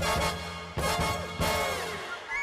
you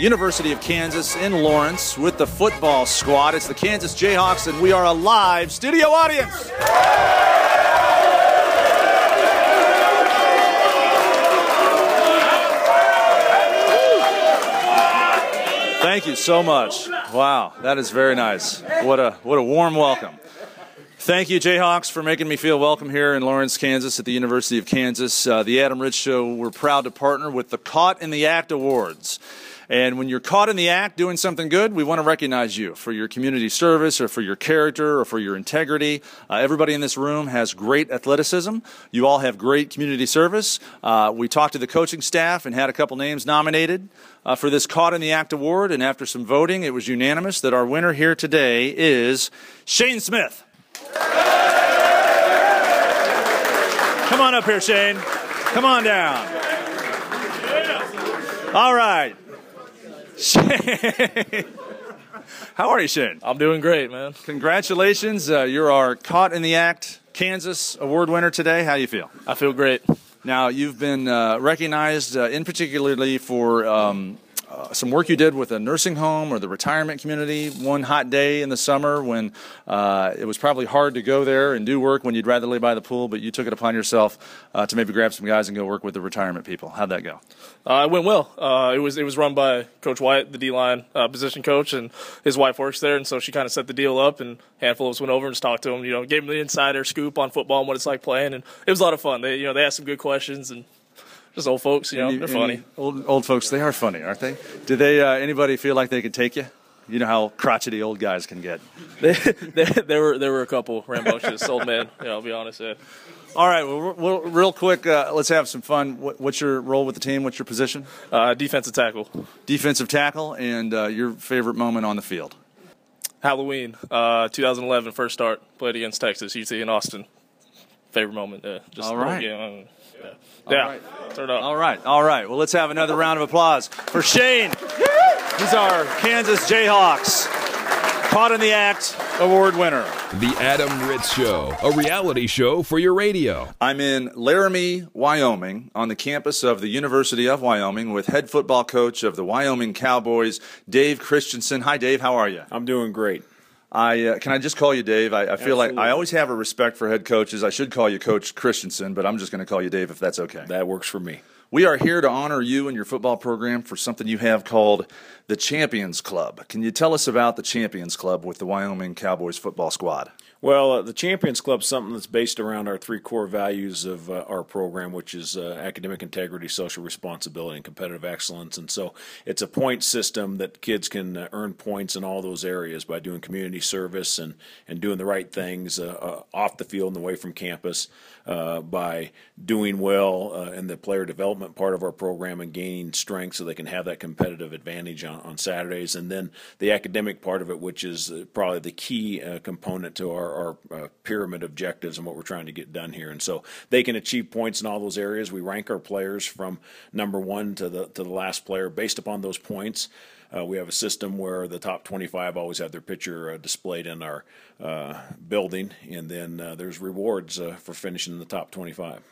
University of Kansas in Lawrence with the football squad. It's the Kansas Jayhawks, and we are a live studio audience. Thank you so much. Wow, that is very nice. What a what a warm welcome. Thank you, Jayhawks, for making me feel welcome here in Lawrence, Kansas, at the University of Kansas. Uh, the Adam Ritz Show, we're proud to partner with the Caught in the Act Awards. And when you're caught in the act doing something good, we want to recognize you for your community service or for your character or for your integrity. Uh, everybody in this room has great athleticism. You all have great community service. Uh, we talked to the coaching staff and had a couple names nominated uh, for this Caught in the Act award. And after some voting, it was unanimous that our winner here today is Shane Smith. Come on up here, Shane. Come on down. All right. Shane. How are you, Shane? I'm doing great, man. Congratulations. Uh, you're our Caught in the Act Kansas Award winner today. How do you feel? I feel great. Now, you've been uh, recognized uh, in particularly for um, uh, some work you did with a nursing home or the retirement community one hot day in the summer when uh, it was probably hard to go there and do work when you'd rather lay by the pool, but you took it upon yourself uh, to maybe grab some guys and go work with the retirement people. How'd that go? Uh, it went well. Uh, it was it was run by Coach Wyatt, the D line uh, position coach, and his wife works there, and so she kind of set the deal up. And a handful of us went over and just talked to him. You know, gave him the insider scoop on football and what it's like playing, and it was a lot of fun. They you know they asked some good questions and just old folks, you know, Any- they're any funny. Old, old folks, they are funny, aren't they? Do they? Uh, anybody feel like they could take you? You know how crotchety old guys can get. There were there were a couple rambunctious old men. Yeah, I'll be honest. Yeah. All right, well, we'll real quick, uh, let's have some fun. What, what's your role with the team? What's your position? Uh, defensive tackle. Defensive tackle, and uh, your favorite moment on the field. Halloween, uh, 2011, first start. Played against Texas, UT in Austin. Favorite moment. Yeah, just All right. Yeah, yeah. yeah. right. Turn up. All right, all right. Well, let's have another round of applause for Shane. He's our Kansas Jayhawks Caught in the Act award winner. The Adam Ritz Show, a reality show for your radio. I'm in Laramie, Wyoming, on the campus of the University of Wyoming with head football coach of the Wyoming Cowboys, Dave Christensen. Hi, Dave. How are you? I'm doing great. I uh, can I just call you Dave? I, I feel like I always have a respect for head coaches. I should call you Coach Christensen, but I'm just going to call you Dave if that's okay. That works for me. We are here to honor you and your football program for something you have called the Champions Club. Can you tell us about the Champions Club with the Wyoming Cowboys football squad? Well, uh, the Champions Club is something that's based around our three core values of uh, our program, which is uh, academic integrity, social responsibility, and competitive excellence. And so it's a point system that kids can uh, earn points in all those areas by doing community service and, and doing the right things uh, uh, off the field and away from campus, by doing well in the player development part of our program and gaining strength so they can have that competitive advantage on, on Saturdays. And then the academic part of it, which is probably the key component to our, our uh, pyramid objectives and what we're trying to get done here. And so they can achieve points in all those areas. We rank our players from number one to the to the last player based upon those points. Uh, we have a system where the top 25 always have their picture uh, displayed in our uh, building, and then uh, there's rewards uh, for finishing in the top 25.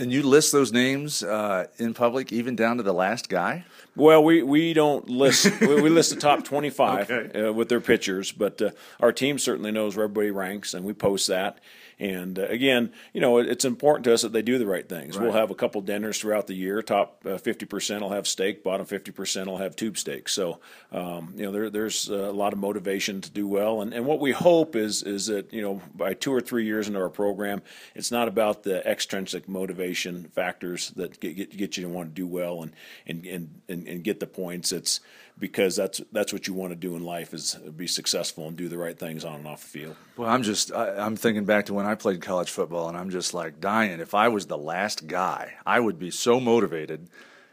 And you list those names uh, in public, even down to the last guy? Well, we, we don't list we, we list the top twenty five Okay. uh, with their pictures, but uh, our team certainly knows where everybody ranks, and we post that. And uh, again, you know, it, it's important to us that they do the right things. We'll have a couple dinners throughout the year. Top uh, fifty percent will have steak. Bottom fifty percent will have tube steak. So, um, you know, there, there's a lot of motivation to do well. And, and what we hope is is that you know by two or three years into our program, it's not about the extrinsic motivation factors that get get, get you to want to do well and and, and, and and get the points. It's because that's that's what you want to do in life is be successful and do the right things on and off the field. Well, I'm just, I, I'm thinking back to when I played college football, and I'm just like dying. If I was the last guy, I would be so motivated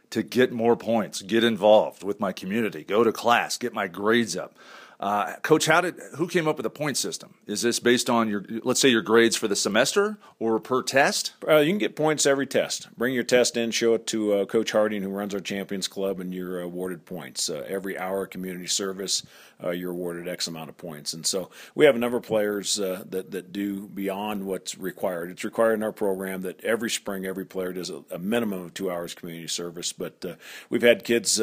to get more points, get involved with my community, go to class, get my grades up. Uh, Coach, how did who came up with a point system? Is this based on your let's say your grades for the semester or per test? Uh, you can get points every test. Bring your test in, show it to uh, Coach Harding, who runs our Champions Club, and you're awarded points. Uh, every hour community service, uh, you're awarded X amount of points. And so we have a number of players uh, that that do beyond what's required. It's required in our program that every spring every player does a, a minimum of two hours community service. But we've had kids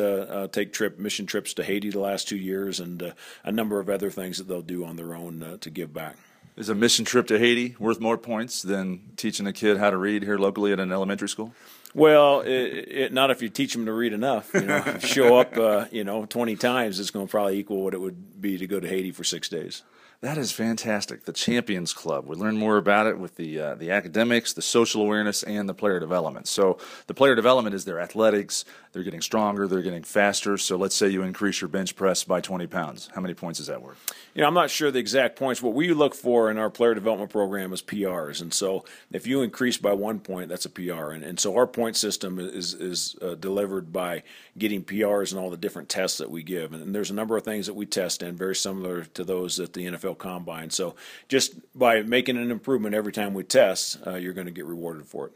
take trip mission trips to Haiti the last two years, and a number of other things that they'll do on their own uh, to give back. Is a mission trip to Haiti worth more points than teaching a kid how to read here locally at an elementary school? Well, it, it, not if you teach them to read enough. You know, show up, uh, you know, twenty times, it's going to probably equal what it would be to go to Haiti for six days. That is fantastic. The Champions Club. We learn more about it with the uh, the academics, the social awareness, and the player development. So the player development is their athletics. They're getting stronger. They're getting faster. So let's say you increase your bench press by 20 pounds. How many points is that worth? You know, I'm not sure the exact points. What we look for in our player development program is PRs, and so if you increase by one point, that's a PR. And, and so our point system is is uh, delivered by getting PRs and all the different tests that we give. And, and there's a number of things that we test in, very similar to those that the NFL combine. So just by making an improvement every time we test, uh, you're going to get rewarded for it.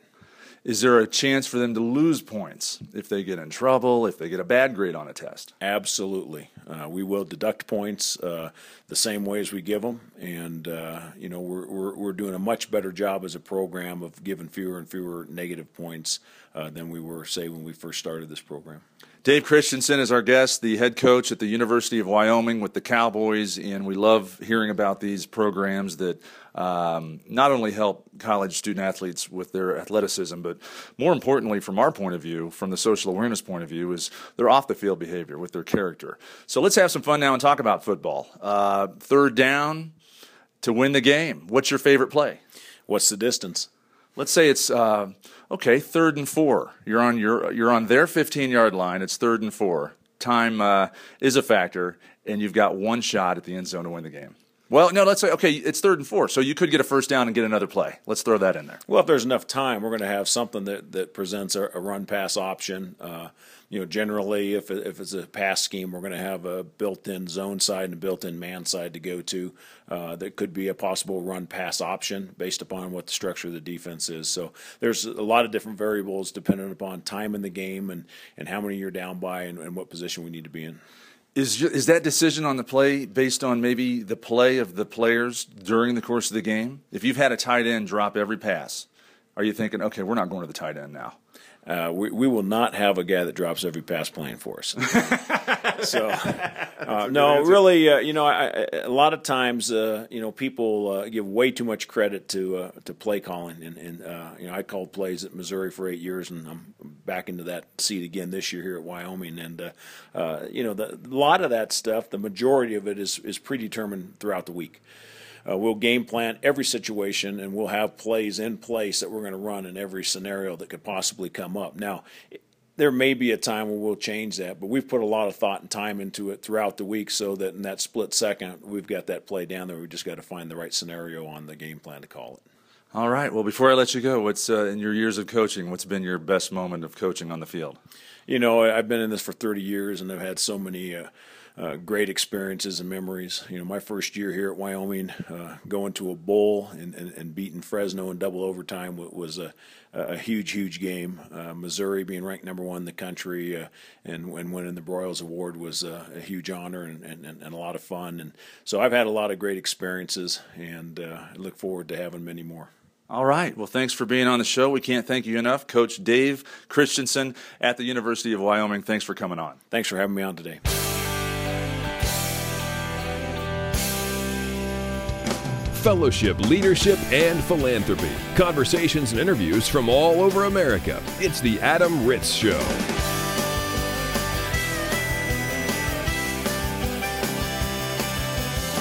Is there a chance for them to lose points if they get in trouble, if they get a bad grade on a test? Absolutely. Uh, we will deduct points uh, the same way as we give them. And, uh, you know, we're, we're, we're, doing a much better job as a program of giving fewer and fewer negative points uh, than we were, say, when we first started this program. Dave Christensen is our guest, the head coach at the University of Wyoming with the Cowboys, and we love hearing about these programs that um, not only help college student athletes with their athleticism, but more importantly, from our point of view, from the social awareness point of view, is their off the field behavior with their character. So let's have some fun now and talk about football. Uh, third down to win the game. What's your favorite play? What's the distance? Let's say it's uh, okay, third and four. You're on your you're on their 15 yard line. It's third and four. Time uh, is a factor, and you've got one shot at the end zone to win the game. Well, no, let's say okay, it's third and four, so you could get a first down and get another play. Let's throw that in there. Well, if there's enough time, we're going to have something that that presents a, a run pass option. Uh, you know, generally, if if it's a pass scheme, we're going to have a built-in zone side and a built-in man side to go to. Uh, that could be a possible run pass option based upon what the structure of the defense is. So there's a lot of different variables depending upon time in the game and and how many you're down by and, and what position we need to be in. Is is that decision on the play based on maybe the play of the players during the course of the game? If you've had a tight end drop every pass, are you thinking, okay, we're not going to the tight end now? Uh, we, we will not have a guy that drops every pass playing for us. so, uh, no, really, uh, you know, I, I, a lot of times, uh, you know, people uh, give way too much credit to uh, to play calling, and, and you know, I called plays at Missouri for eight years, and I'm back into that seat again this year here at Wyoming, and you know, the, a lot of that stuff, the majority of it is is predetermined throughout the week. Uh, we'll game plan every situation and we'll have plays in place that we're going to run in every scenario that could possibly come up. Now, there may be a time where we'll change that, but we've put a lot of thought and time into it throughout the week so that in that split second, we've got that play down there. We just got to find the right scenario on the game plan to call it. All right. Well, before I let you go, what's uh, in your years of coaching? What's been your best moment of coaching on the field? You know, I've been in this for 30 years, and I've had so many uh, uh, great experiences and memories. You know, my first year here at Wyoming, uh, going to a bowl and, and, and, beating Fresno in double overtime was a, a huge, huge game. Uh, Missouri being ranked number one in the country uh, and, and winning the Broyles Award was a huge honor and, and, and, a lot of fun. And so I've had a lot of great experiences, and uh, I look forward to having many more. All right. Well, thanks for being on the show. We can't thank you enough. Coach Dave Christensen at the University of Wyoming. Thanks for coming on. Thanks for having me on today. Fellowship, leadership, and philanthropy. Conversations and interviews from all over America. It's The Adam Ritz Show.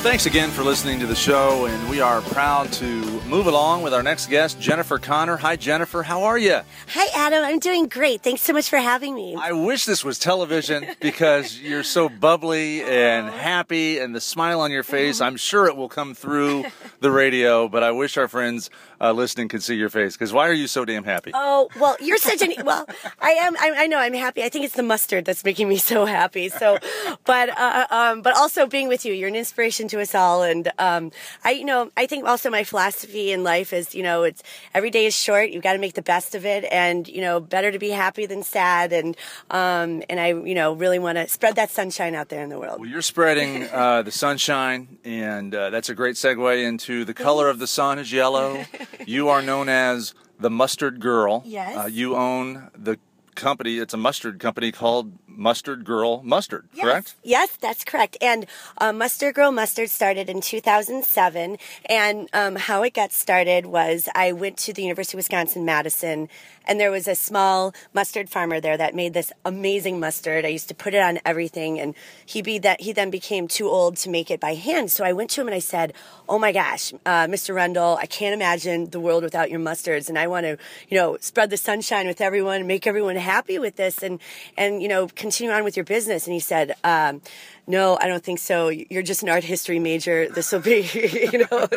Thanks again for listening to the show, and we are proud to move along with our next guest, Jennifer Connor. Hi, Jennifer. How are you? Hi, Adam. I'm doing great. Thanks so much for having me. I wish this was television because you're so bubbly and happy, and the smile on your face. I'm sure it will come through the radio, but I wish our friends uh, listening could see your face because why are you so damn happy? Oh well, you're such an well. I am. I, I, know. I'm happy. I think it's the mustard that's making me so happy. So, but uh, um, but also being with you, you're an inspiration to us all. And um, I, you know, I think also my philosophy in life is, you know, it's every day is short. You've got to make the best of it, and you know, better to be happy than sad. And um, and I, you know, really want to spread that sunshine out there in the world. Well, you're spreading uh, the sunshine, and uh, that's a great segue into the color of the sun is yellow. you are known as the Mustard Girl. Yes. Uh, you own the company. It's a mustard company called Mustard Girl Mustard, yes. correct? Yes, that's correct. And uh, Mustard Girl Mustard started in 2007. And um, how it got started was I went to the University of Wisconsin Madison, and there was a small mustard farmer there that made this amazing mustard. I used to put it on everything, and he be that he then became too old to make it by hand. So I went to him and I said, "Oh my gosh, uh, Mr. Rendell, I can't imagine the world without your mustards, and I want to, you know, spread the sunshine with everyone, make everyone happy with this, and and you know." continue on with your business? And he said, um, no, I don't think so. You're just an art history major. This will be, you know,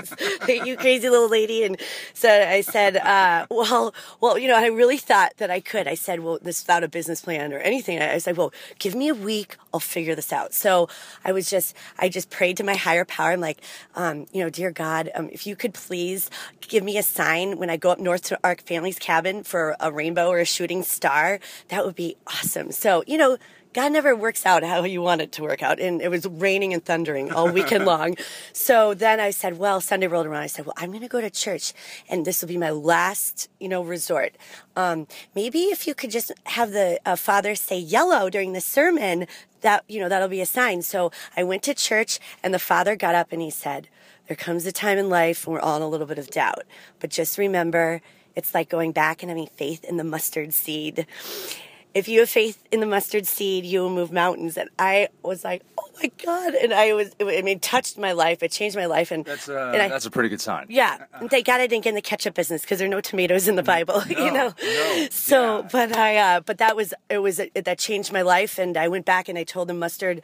you crazy little lady. And so I said, uh, well, well, you know, I really thought that I could. I said, well, this without a business plan or anything. I said, well, give me a week. I'll figure this out. So I was just, I just prayed to my higher power. I'm like, um, you know, dear God, um, if you could please give me a sign when I go up north to our family's cabin for a rainbow or a shooting star, that would be awesome. So, you know, God never works out how you want it to work out. And it was raining and thundering all weekend long. So then I said, well, Sunday rolled around. I said, well, I'm going to go to church and this will be my last, you know, resort. Um, maybe if you could just have the uh, father say yellow during the sermon, that, you know, that'll be a sign. So I went to church and the father got up and he said, there comes a time in life when we're all in a little bit of doubt, but just remember, it's like going back and having faith in the mustard seed if you have faith in the mustard seed, you will move mountains. And I was like, oh my God. And I was, I mean, touched my life. It changed my life. And that's, uh, and I, that's a pretty good sign. Yeah. And thank God I didn't get in the ketchup business because there are no tomatoes in the Bible, no, you know? No, so, yeah. but I, uh, but that was, it was, it, that changed my life. And I went back and I told the mustard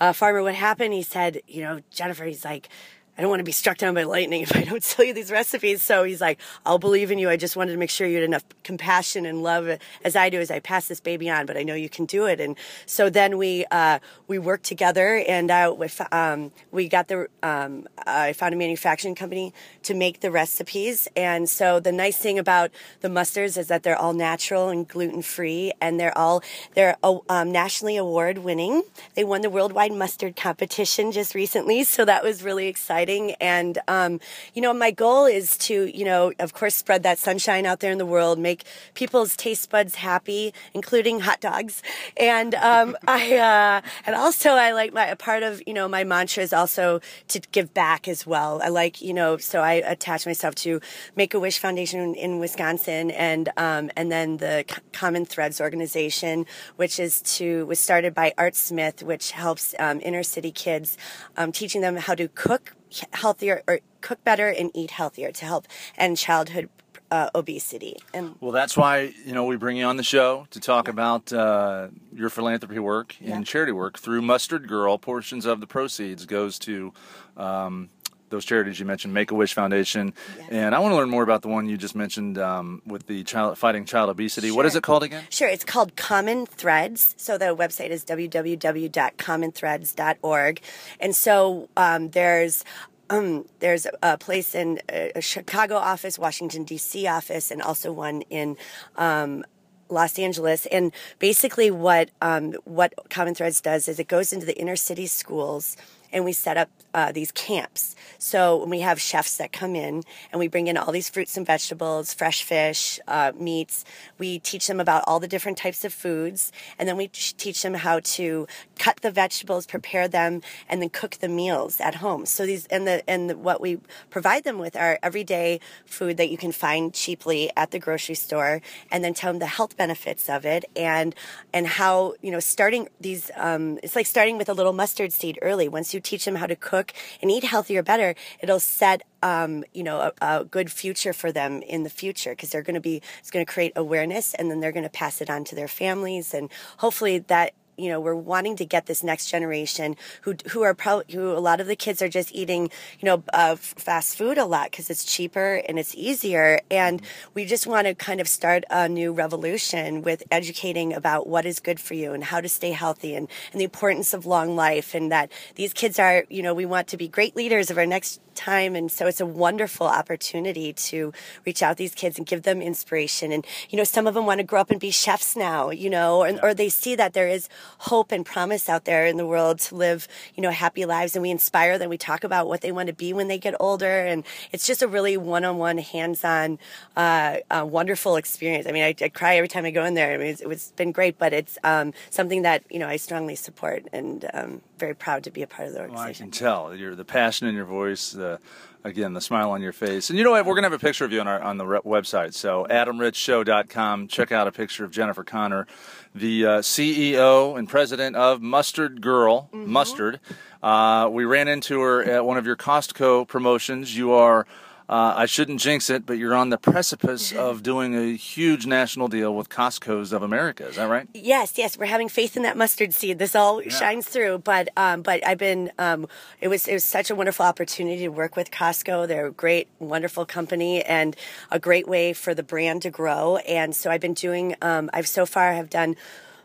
uh, farmer what happened. He said, you know, Jennifer, he's like, I don't want to be struck down by lightning if I don't tell you these recipes. So he's like, I'll believe in you. I just wanted to make sure you had enough compassion and love as I do as I pass this baby on, but I know you can do it. And so then we, uh, we worked together and uh, um, we got the, um, I found a manufacturing company to make the recipes. And so the nice thing about the mustards is that they're all natural and gluten free and they're all, they're oh, um, nationally award winning. They won the worldwide mustard competition just recently. So that was really exciting exciting. And, um, you know, my goal is to, you know, of course, spread that sunshine out there in the world, make people's taste buds happy, including hot dogs. And, um, I, uh, and also I like my, a part of, you know, my mantra is also to give back as well. I like, you know, so I attach myself to Make a Wish Foundation in, in Wisconsin and, um, and then the Common Threads organization, which is to, was started by Art Smith, which helps, um, inner city kids, um, teaching them how to cook healthier or cook better and eat healthier to help end childhood uh, obesity. And well, that's why you know we bring you on the show to talk yeah. about uh, your philanthropy work and yeah. charity work through Mustard Girl. Portions of the proceeds goes to. Um, those charities you mentioned, Make a Wish Foundation, yes. and I want to learn more about the one you just mentioned um, with the child fighting child obesity. Sure. What is it called again? Sure, it's called Common Threads. So the website is www.commonthreads.org, and so um, there's um, there's a place in a Chicago office, Washington D.C. office, and also one in um, Los Angeles. And basically, what um, what Common Threads does is it goes into the inner city schools and we set up uh, these camps. So we have chefs that come in and we bring in all these fruits and vegetables, fresh fish, uh, meats. We teach them about all the different types of foods, and then we teach them how to cut the vegetables, prepare them, and then cook the meals at home. So these and the and the, what we provide them with are everyday food that you can find cheaply at the grocery store, and then tell them the health benefits of it and and how you know starting these. Um, it's like starting with a little mustard seed early. Once you teach them how to cook and eat healthier, better, it'll set um, you know, a, a, good future for them in the future because they're going to be, it's going to create awareness and then they're going to pass it on to their families. And hopefully that you know we're wanting to get this next generation who who are probably who a lot of the kids are just eating you know uh, fast food a lot because it's cheaper and it's easier. And we just want to kind of start a new revolution with educating about what is good for you and how to stay healthy and, and the importance of long life and that these kids are you know we want to be great leaders of our next time. And so it's a wonderful opportunity to reach out to these kids and give them inspiration. And you know some of them want to grow up and be chefs now you know or, or they see that there is hope and promise out there in the world to live you know happy lives. And we inspire them. We talk about what they want to be when they get older. And it's just a really one-on-one hands-on uh, uh, wonderful experience. I mean I, I, cry every time i go in there. I mean it's, it's been great but it's um, something that you know i strongly support. And um, very proud to be a part of the organization well, i can tell. You're the passion in your voice the again the smile on your face. And you know what? We're going to have a picture of you on our on the website. So adamritzshow.com check out a picture of jennifer connor the uh, ceo and president of mustard girl mm-hmm. mustard. Uh, we ran into her at one of your costco promotions. You are uh, I shouldn't jinx it, but you're on the precipice of doing a huge national deal with Costco's of America. Is that right? Yes, yes. We're having faith in that mustard seed. This all yeah. shines through. But um, but I've been um, it was it was such a wonderful opportunity to work with Costco. They're a great, wonderful company and a great way for the brand to grow. And so I've been doing. Um, I've so far have done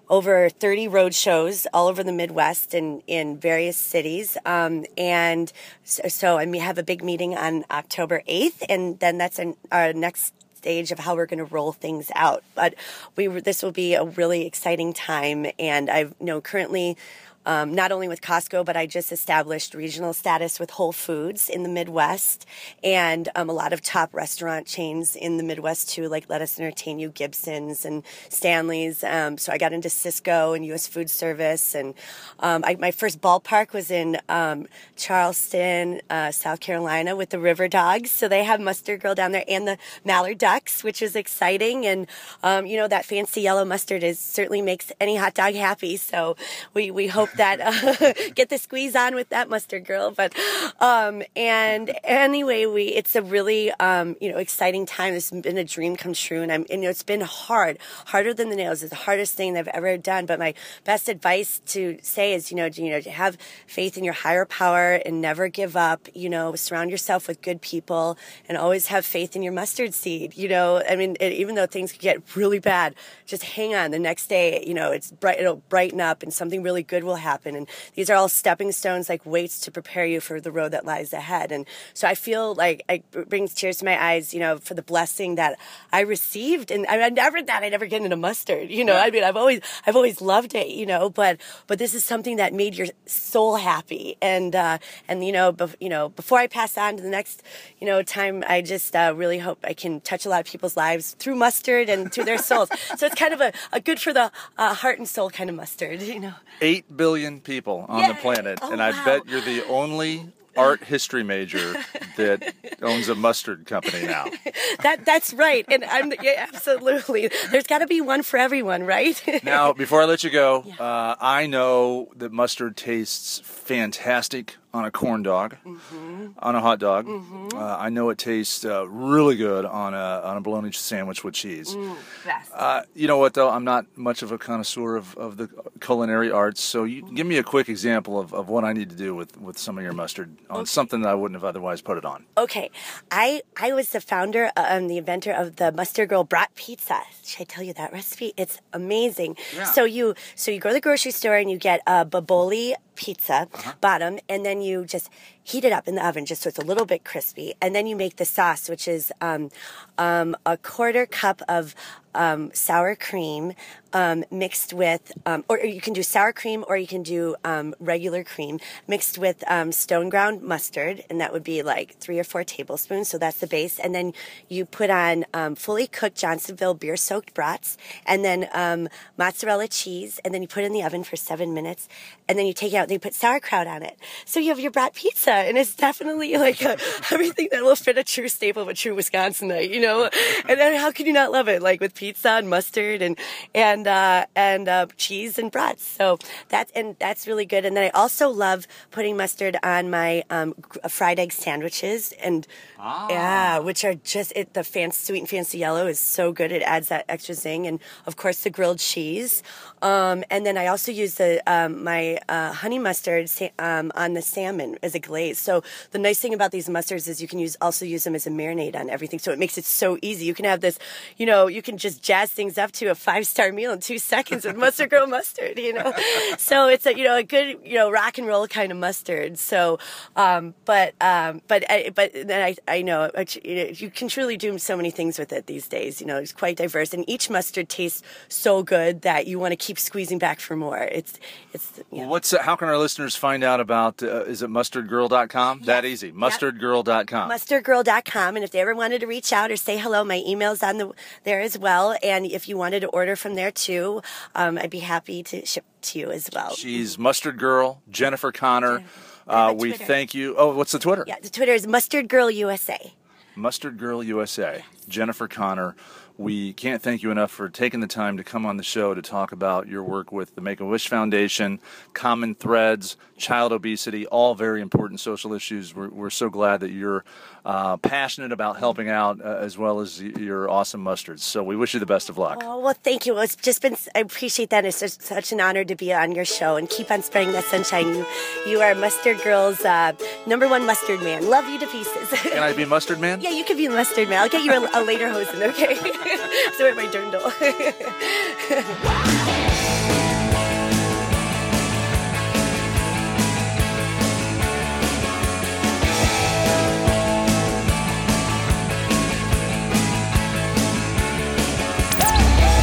over 30 road shows all over the Midwest and in various cities. Um, and so, so, we have a big meeting on October 8th, and then that's an, our next stage of how we're going to roll things out. But we this will be a really exciting time, and I know currently um, not only with Costco, but I just established regional status with Whole Foods in the Midwest and um, a lot of top restaurant chains in the Midwest too, like Lettuce Entertain You, Gibson's, and Stanley's. Um, so I got into Sysco and U.S. Food Service, and um, I, my first ballpark was in um, Charleston, uh, South Carolina, with the River Dogs. So they have Mustard Girl down there and the Mallard Ducks, which is exciting. And um, you know that fancy yellow mustard is certainly makes any hot dog happy. So we we hope that uh, get the squeeze on with that mustard girl. But um, and anyway, we it's a really um, you know exciting time. Has been a dream come true, and I'm and, you know it's been hard, harder than the nails. It's the hardest thing I've ever done. But my best advice to say is you know you know to have faith in your higher power and never give up. You know, surround yourself with good people and always have faith in your mustard seed. You know, I mean, it, even though things could get really bad, just hang on. The next day, you know, it's bright. It'll brighten up, and something really good will happen. And these are all stepping stones, like weights to prepare you for the road that lies ahead. And so I feel like it brings tears to my eyes, you know, for the blessing that I received. And I, never thought I'd ever get into mustard, you know, yeah. I mean, I've always, I've always loved it, you know, but, but this is something that made your soul happy. And, uh, and, you know, bef- you know, before I pass on to the next, you know, time, I just, uh, really hope I can touch a lot of people's lives through mustard and through their souls. so it's kind of a, a good for the uh, heart and soul kind of mustard, you know. Eight billion people on Yay. the planet, oh, and I wow. bet you're the only art history major that owns a mustard company now. that that's right, and I'm yeah, absolutely. There's got to be one for everyone, right? now, before I let you go, yeah. uh, I know that mustard tastes fantastic on a corn dog, mm-hmm. on a hot dog. Mm-hmm. Uh, I know it tastes uh, really good on a on a bologna sandwich with cheese. Mm. Uh, you know what though? I'm not much of a connoisseur of, of the culinary arts, so you, give me a quick example of, of what I need to do with, with some of your mustard on okay. something that I wouldn't have otherwise put it on. Okay, I I was the founder and um, the inventor of the Mustard Girl Brat Pizza. Should I tell you that recipe? It's amazing. Yeah. So you so you go to the grocery store and you get a Boboli pizza uh-huh. bottom, and then you just heat it up in the oven just so it's a little bit crispy. And then you make the sauce, which is um, um, a quarter cup of um, sour cream um, mixed with, um, or you can do sour cream or you can do um, regular cream mixed with stone ground mustard, and that would be like three or four tablespoons. So that's the base. And then you put on fully cooked Johnsonville beer soaked brats, and then mozzarella cheese, and then you put it in the oven for seven minutes, and then you take it out. And you put sauerkraut on it, so you have your brat pizza and it's definitely like a, everything that will fit a true staple of a true Wisconsinite, you know. And then how can you not love it? Like with pizza and mustard and and uh, and uh, cheese and brats. So that's and that's really good. And then I also love putting mustard on my um, fried egg sandwiches and ah. yeah, which are just it, the fancy sweet and fancy yellow is so good. It adds that extra zing, and of course the grilled cheese. Um, and then I also use the um, my uh, honey mustard um, on the salmon as a glaze. So the nice thing about these mustards is you can use also use them as a marinade on everything. So it makes it so easy. You can have this, you know, you can just jazz things up to a five star meal in two seconds with mustard girl mustard. You know, so it's a you know a good you know rock and roll kind of mustard. So, um, but um, but but then I I know you can truly do so many things with it these days. You know, it's quite diverse, and each mustard tastes so good that you want to keep squeezing back for more. It's it's. You know. What's how can our listeners find out about? Uh, is it mustardgirl.com? Yes. That easy. Mustardgirl.com. Mustardgirl.com, and if they ever wanted to reach out or say hello, my email's on the there as well. And if you wanted to order from there too, um, I'd be happy to ship to you as well. She's Mustard Girl, Jennifer Connor. Uh, we thank you. Oh, what's the Twitter? Yeah, the Twitter is Mustard Girl USA. Mustard Girl USA. Jennifer Connor we can't thank you enough for taking the time to come on the show to talk about your work with the Make a Wish Foundation, Common Threads, child obesity, all very important social issues. We're, we're so glad that you're uh, passionate about helping out uh, as well as your awesome mustards. So we wish you the best of luck. Oh, well, thank you. It's just been, I appreciate that. It's just such an honor to be on your show and keep on spreading that sunshine. You, you are Mustard Girl's uh, number one mustard man. Love you to pieces. Can I be Mustard Man? yeah, you can be Mustard Man. I'll get you a, a lederhosen, okay? so at my dirndl.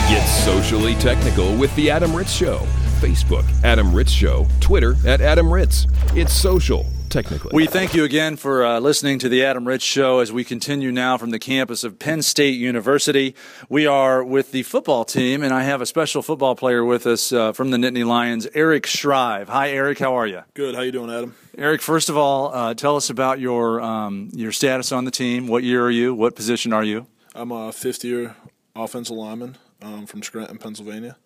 Get socially technical with the Adam Ritz Show. Facebook, Adam Ritz Show. Twitter, at Adam Ritz. It's social technically. We thank you again for uh, listening to the Adam Ritz Show as we continue now from the campus of Penn State University. We are with the football team, and I have a special football player with us uh, from the Nittany Lions, Eric Shrive. Hi, Eric. How are you? Good. How you doing, Adam? Eric, first of all, uh, tell us about your um, your status on the team. What year are you? What position are you? I'm a fifth year offensive lineman um, from Scranton, Pennsylvania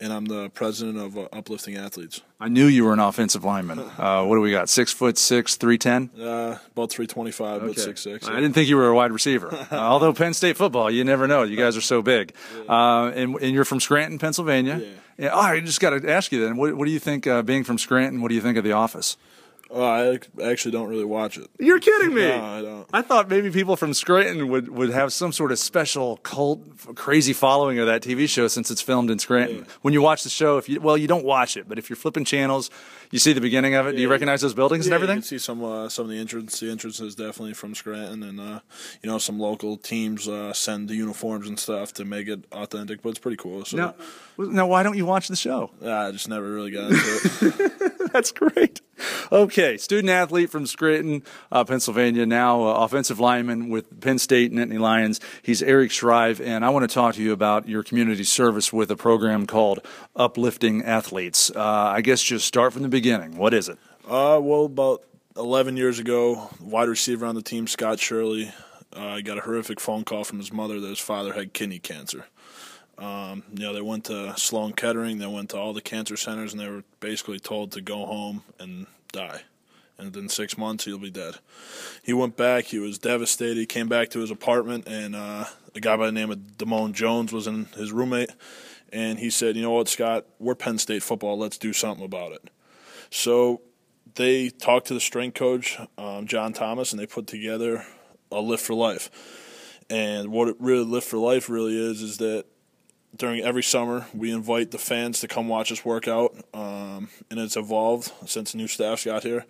and I'm the president of uh, Uplifting Athletes. I knew you were an offensive lineman. Uh, what do we got? Six foot six, three ten. Uh, about three twenty five, okay. about six six. I didn't think you were a wide receiver. uh, although Penn State football, you never know. You guys are so big. Yeah. Uh, and, and you're from Scranton, Pennsylvania. Yeah. yeah. Oh, I just got to ask you then. What, what do you think? Uh, being from Scranton, what do you think of The Office? Oh, I actually don't really watch it. You're kidding me. No, I don't. I thought maybe people from Scranton would, would have some sort of special cult, crazy following of that TV show since it's filmed in Scranton. Yeah. When you watch the show, if you well, you don't watch it, but if you're flipping channels, you see the beginning of it. Yeah, do you recognize those buildings yeah, and everything? You can see some uh, some of the entrance. The entrance is definitely from Scranton, and uh, you know some local teams uh, send the uniforms and stuff to make it authentic. But it's pretty cool. So. Now, now, why don't you watch the show? I just never really got into it. That's great. Okay, student athlete from Scranton, uh, Pennsylvania, now uh, offensive lineman with Penn State Nittany Lions. He's Eric Shrive, and I want to talk to you about your community service with a program called Uplifting Athletes. Uh, I guess just start from the beginning. What is it? Uh, well, about 11 years ago, wide receiver on the team, Scott Shirley, uh, got a horrific phone call from his mother that his father had kidney cancer. Um, you know, they went to Sloan Kettering, they went to all the cancer centers, and they were basically told to go home and die. And within six months, he'll be dead. He went back. He was devastated. He came back to his apartment, and uh, a guy by the name of Damone Jones was in his roommate. And he said, "You know what, Scott? We're Penn State football. Let's do something about it." So they talked to the strength coach, um, John Thomas, and they put together a lift for life. And what it really lift for life really is is that during every summer, we invite the fans to come watch us work out, um, and it's evolved since new staff's got here.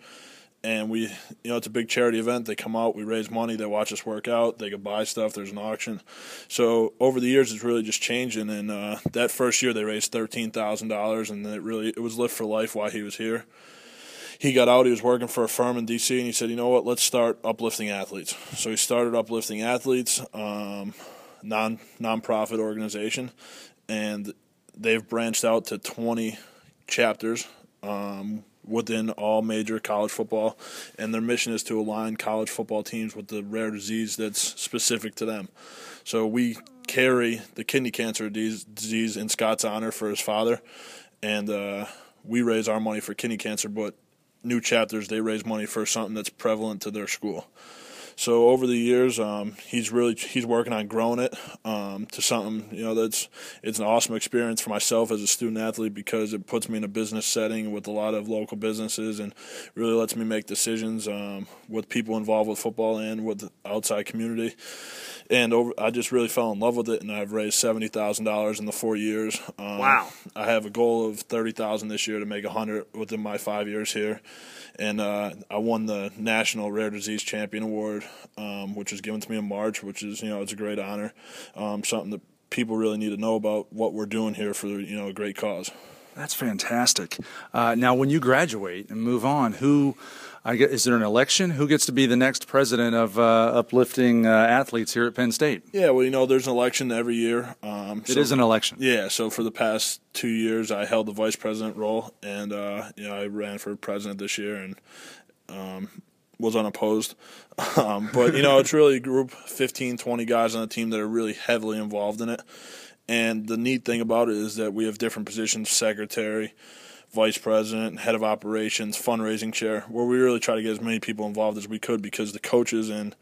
And we, you know, it's a big charity event. They come out, we raise money, they watch us work out, they can buy stuff. There's an auction. So over the years, it's really just changing. And uh, that first year, they raised thirteen thousand dollars, and it really it was lift for life while he was here. He got out. He was working for a firm in D.C. and he said, "You know what? Let's start uplifting athletes." So he started uplifting athletes. Um, non nonprofit organization, and they've branched out to 20 chapters um, within all major college football, and their mission is to align college football teams with the rare disease that's specific to them. So we carry the kidney cancer disease in Scott's honor for his father, and uh, we raise our money for kidney cancer. But new chapters they raise money for something that's prevalent to their school. So over the years, um, he's really he's working on growing it um, to something you know that's it's an awesome experience for myself as a student athlete because it puts me in a business setting with a lot of local businesses and really lets me make decisions um, with people involved with football and with the outside community. And over, I just really fell in love with it, and I've raised seventy thousand dollars in the four years. Um, wow! I have a goal of thirty thousand this year to make a hundred within my five years here and uh, I won the National Rare Disease Champion Award, um, which was given to me in March, which is you know it's a great honor, um, something that people really need to know about what we're doing here for you know a great cause. That's fantastic. Uh, now, when you graduate and move on, who Is there an election? Who gets to be the next president of uh, uplifting uh, athletes here at Penn State? Yeah, well, you know, there's an election every year. Um, so, it is an election. Yeah, so for the past two years, I held the vice president role, and uh, you know, I ran for president this year, and um, was unopposed. Um, but you know, it's really a group, 15, 20 guys on the team that are really heavily involved in it. And the neat thing about it is that we have different positions: secretary vice president, head of operations, fundraising chair, where we really try to get as many people involved as we could because the coaches and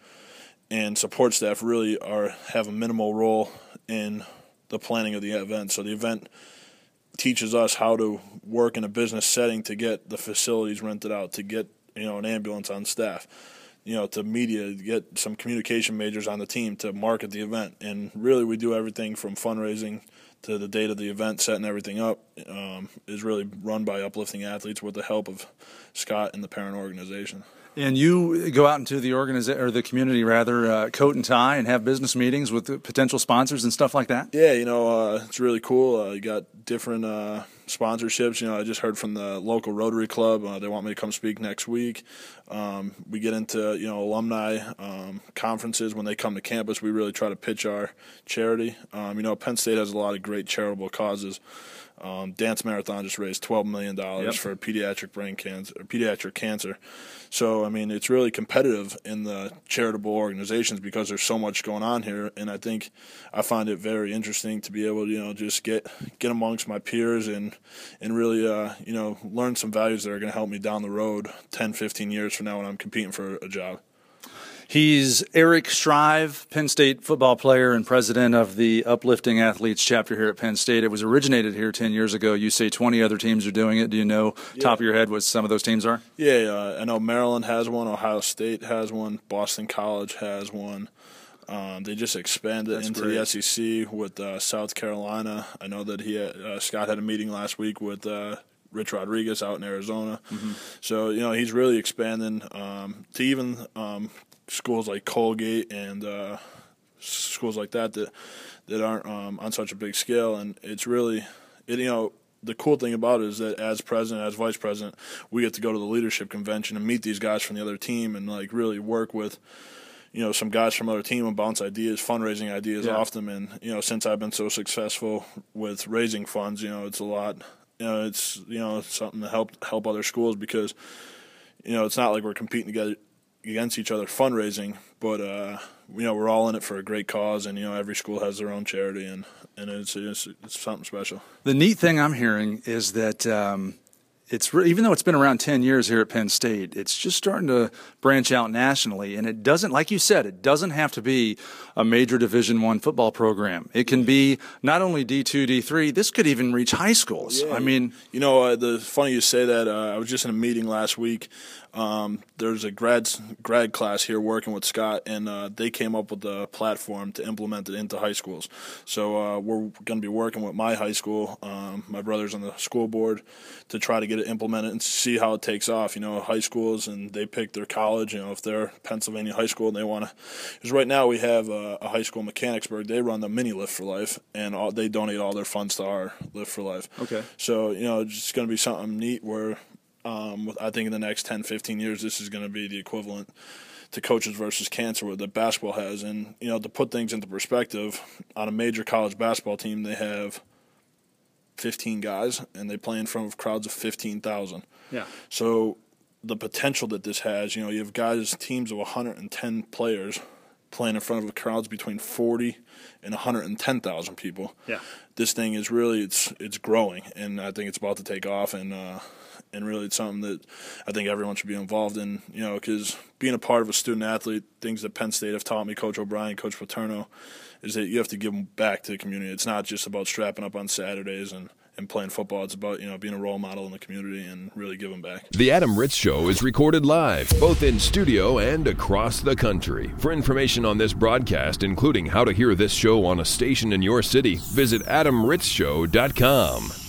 and support staff really are have a minimal role in the planning of the event. So the event teaches us how to work in a business setting to get the facilities rented out, to get you know an ambulance on staff, you know, to media, get some communication majors on the team to market the event, and really we do everything from fundraising to the date of the event, setting everything up, um, is really run by uplifting athletes with the help of Scott and the parent organization. And you go out into the organization or the community rather, uh, coat and tie, and have business meetings with potential sponsors and stuff like that. Yeah, you know, uh, it's really cool. Uh, you got different uh, sponsorships. You know, I just heard from the local Rotary Club. Uh, they want me to come speak next week. Um, we get into you know alumni um, conferences when they come to campus. We really try to pitch our charity. Um, you know, Penn State has a lot of great charitable causes. Um, Dance Marathon just raised twelve million dollars yep. for pediatric brain cancer, pediatric cancer. So I mean, it's really competitive in the charitable organizations because there's so much going on here, and I think I find it very interesting to be able to you know just get get amongst my peers and and really uh, you know learn some values that are going to help me down the road 10, 15 years from now when I'm competing for a job. He's Eric Shrive, Penn State football player and president of the Uplifting Athletes chapter here at Penn State. It was originated here 10 years ago. You say 20 other teams are doing it. Do you know, yeah. top of your head, what some of those teams are? Yeah, uh, I know Maryland has one, Ohio State has one, Boston College has one. Um, they just expanded That's into great. the SEC with uh, South Carolina. I know that he had, uh, Scott had a meeting last week with uh, Rich Rodriguez out in Arizona. Mm-hmm. So you know he's really expanding um, to even um, schools like Colgate and uh, schools like that that that aren't um, on such a big scale. And it's really, it, you know, the cool thing about it is that as president, as vice president, we get to go to the leadership convention and meet these guys from the other team and like really work with. You know, some guys from other team and bounce ideas, fundraising ideas yeah. off them, and you know, since I've been so successful with raising funds, you know, it's a lot. You know, it's you know, it's something to help help other schools because, you know, it's not like we're competing together against each other fundraising, but uh, you know we're all in it for a great cause, and you know every school has their own charity, and and it's it's, it's something special. The neat thing I'm hearing is that. Um, it's even though it's been around 10 years here at Penn State, it's just starting to branch out nationally. And it doesn't, like you said, it doesn't have to be a major Division One football program. It can be not only D2, D3. This could even reach high schools. Yeah. I mean, you know, uh, the funny you say that. Uh, I was just in a meeting last week um, there's a grad grad class here working with Scott, and uh, they came up with a platform to implement it into high schools. So uh, we're going to be working with my high school, um, my brother's on the school board, to try to get it and see how it takes off. You know, high schools and they pick their college. You know, if they're Pennsylvania high school and they want to, because right now we have a, a, high school in Mechanicsburg. They run the mini Lift for Life, and all, they donate all their funds to our Lift for Life. Okay. So you know, it's going to be something neat where um, I think in the next 10, 15 years, this is going to be the equivalent to coaches versus cancer that basketball has. And, you know, to put things into perspective, on a major college basketball team, they have 15 guys and they play in front of crowds of 15,000. Yeah. So the potential that this has, you know, you have guys, teams of 110 players playing in front of crowds between 40 and 110,000 people. Yeah. This thing is really it's it's growing, and I think it's about to take off, and uh, and really it's something that I think everyone should be involved in. You know, because being a part of a student athlete, things that Penn State have taught me, Coach O'Brien, Coach Paterno, is that you have to give back to the community. It's not just about strapping up on Saturdays and and playing football. It's about you know being a role model in the community and really giving back. The Adam Ritz Show is recorded live, both in studio and across the country. For information on this broadcast, including how to hear this show on a station in your city, visit adamritzshow.com.